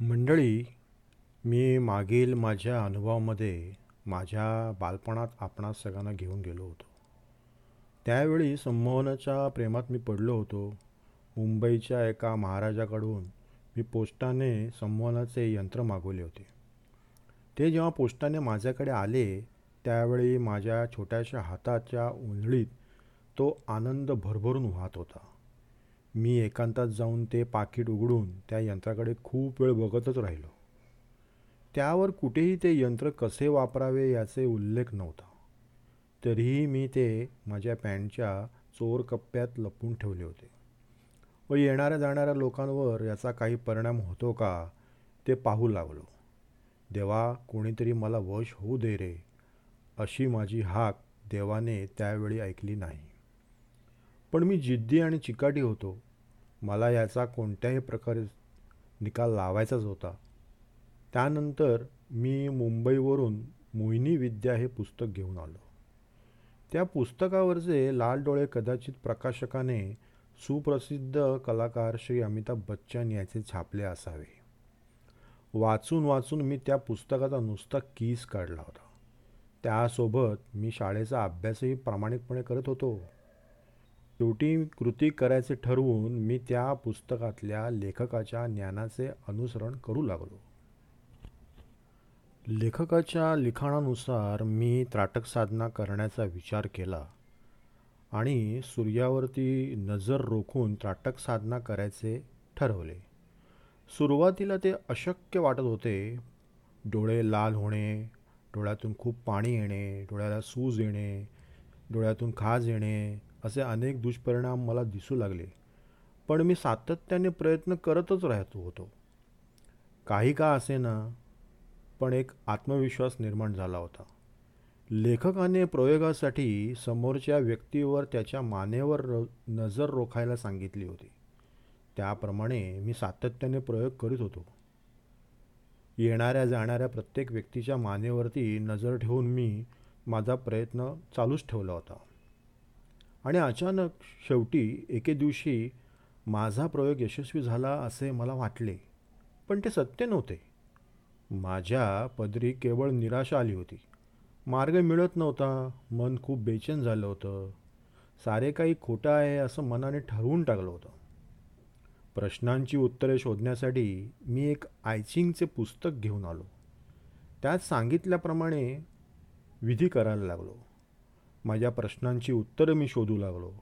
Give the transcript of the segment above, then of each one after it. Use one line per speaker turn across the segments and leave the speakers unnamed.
मंडळी मी मागील माझ्या अनुभवामध्ये माझ्या बालपणात आपणास सगळ्यांना घेऊन गेलो होतो. त्यावेळी संमोहनाच्या प्रेमात मी पडलो होतो. मुंबईच्या एका महाराजाकडून मी पोस्टाने संमोहनाचे यंत्र मागवले होते. ते जेव्हा पोस्टाने माझ्याकडे आले त्यावेळी माझ्या छोट्याशा हाताच्या उंधळीत तो आनंद भरभरून वाहत होता. मी एकांतात जाऊन ते पाकिट उघडून त्या यंत्राकडे खूप वेळ बघतच राहिलो. त्यावर कुठेही ते यंत्र कसे वापरावे याचे उल्लेख नव्हता. तरीही मी ते माझ्या पॅन्टच्या चोर कप्प्यात लपून ठेवले होते. व येणाऱ्या जाणाऱ्या लोकांवर याचा काही परिणाम होतो का ते पाहू लागलो. देवा कोणीतरी मला वश होऊ दे रे अशी माझी हाक देवाने त्यावेळी ऐकली नाही. पण मी जिद्दी आणि चिकाटी होतो. मला याचा कोणत्याही प्रकारे निकाल लावायचाच होता. त्यानंतर मी मुंबईवरून मोहिनी विद्या हे पुस्तक घेऊन आलो. त्या पुस्तकावरचे लाल डोळे कदाचित प्रकाशकाने सुप्रसिद्ध कलाकार श्री अमिताभ बच्चन याचे छापले असावे. वाचून वाचून मी त्या पुस्तकाचा नुसता कीस काढला होता. त्यासोबत मी शाळेचा अभ्यासही प्रामाणिकपणे करत होतो. शेवटी कृती करायचे ठरवून मी त्या पुस्तकातल्या लेखकाच्या ज्ञानाचे अनुसरण करू लागलो. लेखकाच्या लिखाणानुसार मी त्राटक साधना करण्याचा विचार केला आणि सूर्यावरती नजर रोखून त्राटक साधना करायचे ठरवले. सुरुवातीला ते अशक्य वाटत होते. डोळे लाल होणे डोळ्यातून खूप पाणी येणे डोळ्याला सूज येणे डोळ्यातून खाज येणे असे अनेक दुष्परिणाम मला दिसू लागले. पण मी सातत्याने प्रयत्न करतच राहतो होतो. काही का असेना पण एक आत्मविश्वास निर्माण झाला होता. लेखकाने प्रयोगासाठी समोरच्या व्यक्तीवर त्याच्या मानेवर र नजर रोखायला सांगितली होती. त्याप्रमाणे मी सातत्याने प्रयोग करीत होतो. येणाऱ्या जाणाऱ्या प्रत्येक व्यक्तीच्या मानेवरती नजर ठेवून मी माझा प्रयत्न चालूच ठेवला होता. आणि अचानक शेवटी एके दिवशी माझा प्रयोग यशस्वी झाला असे मला वाटले. पण ते सत्य नव्हते. माझ्या पदरी केवळ निराशा आली होती. मार्ग मिळत नव्हता. मन खूप बेचैन झालं होतं. सारे काही खोटं आहे असं मनाने ठरवून टाकलं होतं. प्रश्नांची उत्तरे शोधण्यासाठी मी एक आयचिंगचे पुस्तक घेऊन आलो. त्यात सांगितल्याप्रमाणे विधी करायला लागलो. माझ्या प्रश्नांची उत्तरं मी शोधू लागलो.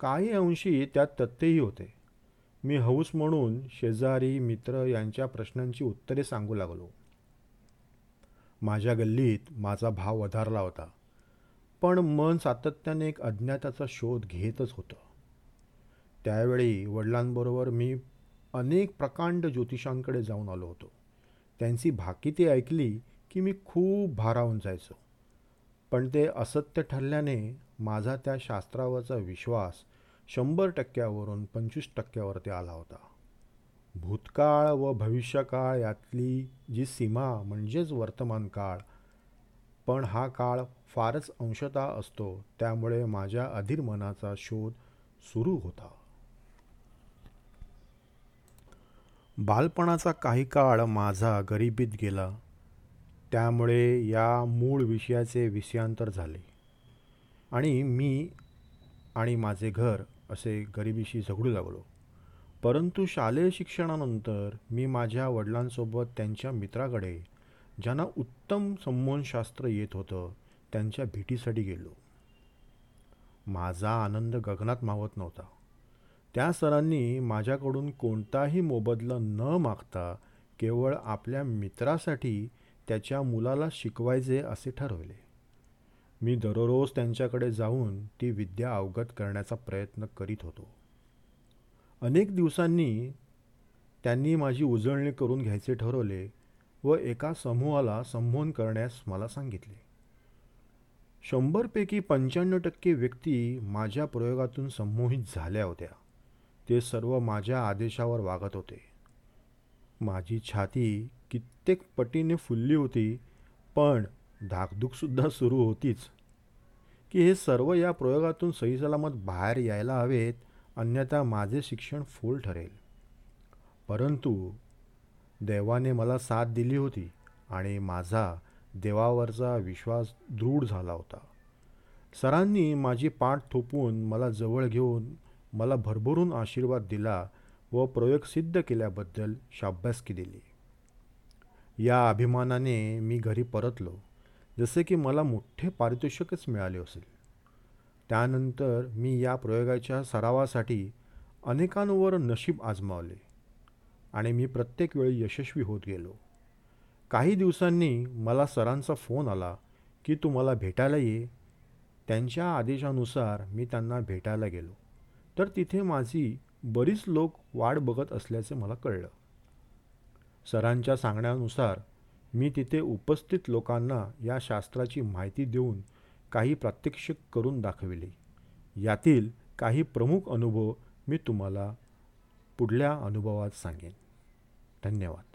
काही अंशी त्यात तथ्यही होते. मी हौस म्हणून शेजारी मित्र यांच्या प्रश्नांची उत्तरे सांगू लागलो. माझ्या गल्लीत माझा भाव वधारला होता. पण मन सातत्याने एक अज्ञाताचा शोध घेतच होतं. त्यावेळी वडिलांबरोबर मी अनेक प्रकांड ज्योतिषांकडे जाऊन आलो होतो. त्यांची भाकिती ऐकली की मी खूप भारावून जायचो. पण ते असत्य ठरल्याने माझा त्या शास्त्रावरचा विश्वास शंभर टक्क्यावरून पंचवीस टक्क्यावरती आला होता. भूतकाळ व भविष्यकाळ यातली जी सीमा म्हणजेच वर्तमान काळ पण हा काळ फारच अंशतः असतो त्यामुळे माझ्या अधीर मनाचा शोध सुरू होता. बालपणाचा काही काळ माझा गरिबीत गेला. त्यामुळे या मूळ विषयाचे विषयांतर झाले. आणि मी आणि माझे घर असे गरिबीशी झगडू लागलो. परंतु शालेय शिक्षणानंतर मी माझ्या वडिलांसोबत त्यांच्या मित्राकडे ज्यांना उत्तम संमोहनशास्त्र येत होतं त्यांच्या भेटीसाठी गेलो. माझा आनंद गगनात मावत नव्हता. त्या सरांनी माझ्याकडून कोणताही मोबदला न मागता केवळ आपल्या मित्रासाठी त्याच्या मुलाला शिकवायचे असे ठरवले. मी दररोज त्यांच्याकडे जाऊन ती विद्या अवगत करण्याचा प्रयत्न करीत होतो. अनेक दिवसांनी त्यांनी माझी उजळणी करून घ्यायचे ठरवले व एका समूहाला संमोहन करण्यास मला सांगितले. शंभरपैकी पंच्याण्णव टक्के व्यक्ती माझ्या प्रयोगातून संमोहित झाल्या होत्या. ते सर्व माझ्या आदेशावर वागत होते. माझी छाती कित्येक पटीने फुलली होती पण धाकधूकसुद्धा सुरू होतीच. की हे सर्व या प्रयोगातून सहीसलामत बाहेर यायला हवेत अन्यथा माझे शिक्षण फोल ठरेल. परंतु देवाने मला साथ दिली होती आणि माझा देवावरचा विश्वास दृढ झाला होता. सरांनी माझी पाठ थोपवून मला जवळ घेऊन मला भरभरून आशीर्वाद दिला व प्रयोग सिद्ध केल्याबद्दल शाब्बासकी दिली. या अभिमानाने मी घरी परतलो. जसे की मला मोठे पारितोषिकच मिळाले असेल. त्यानंतर मी या प्रयोगाच्या सरावासाठी अनेकांवर नशीब आजमावले आणि मी प्रत्येक वेळी यशस्वी होत गेलो. काही दिवसांनी मला सरांचा फोन आला की तू मला भेटायला ये. त्यांच्या आदेशानुसार मी त्यांना भेटायला गेलो. तर तिथे माझी बरीच लोक वाट बघत असल्याचे मला कळलं. सरांच्या सांगण्यानुसार मी तिथे उपस्थित लोकांना या शास्त्राची माहिती देऊन काही प्रात्यक्षिक करून दाखविले. यातील काही प्रमुख अनुभव मी तुम्हाला पुढल्या अनुभवात सांगेन. धन्यवाद.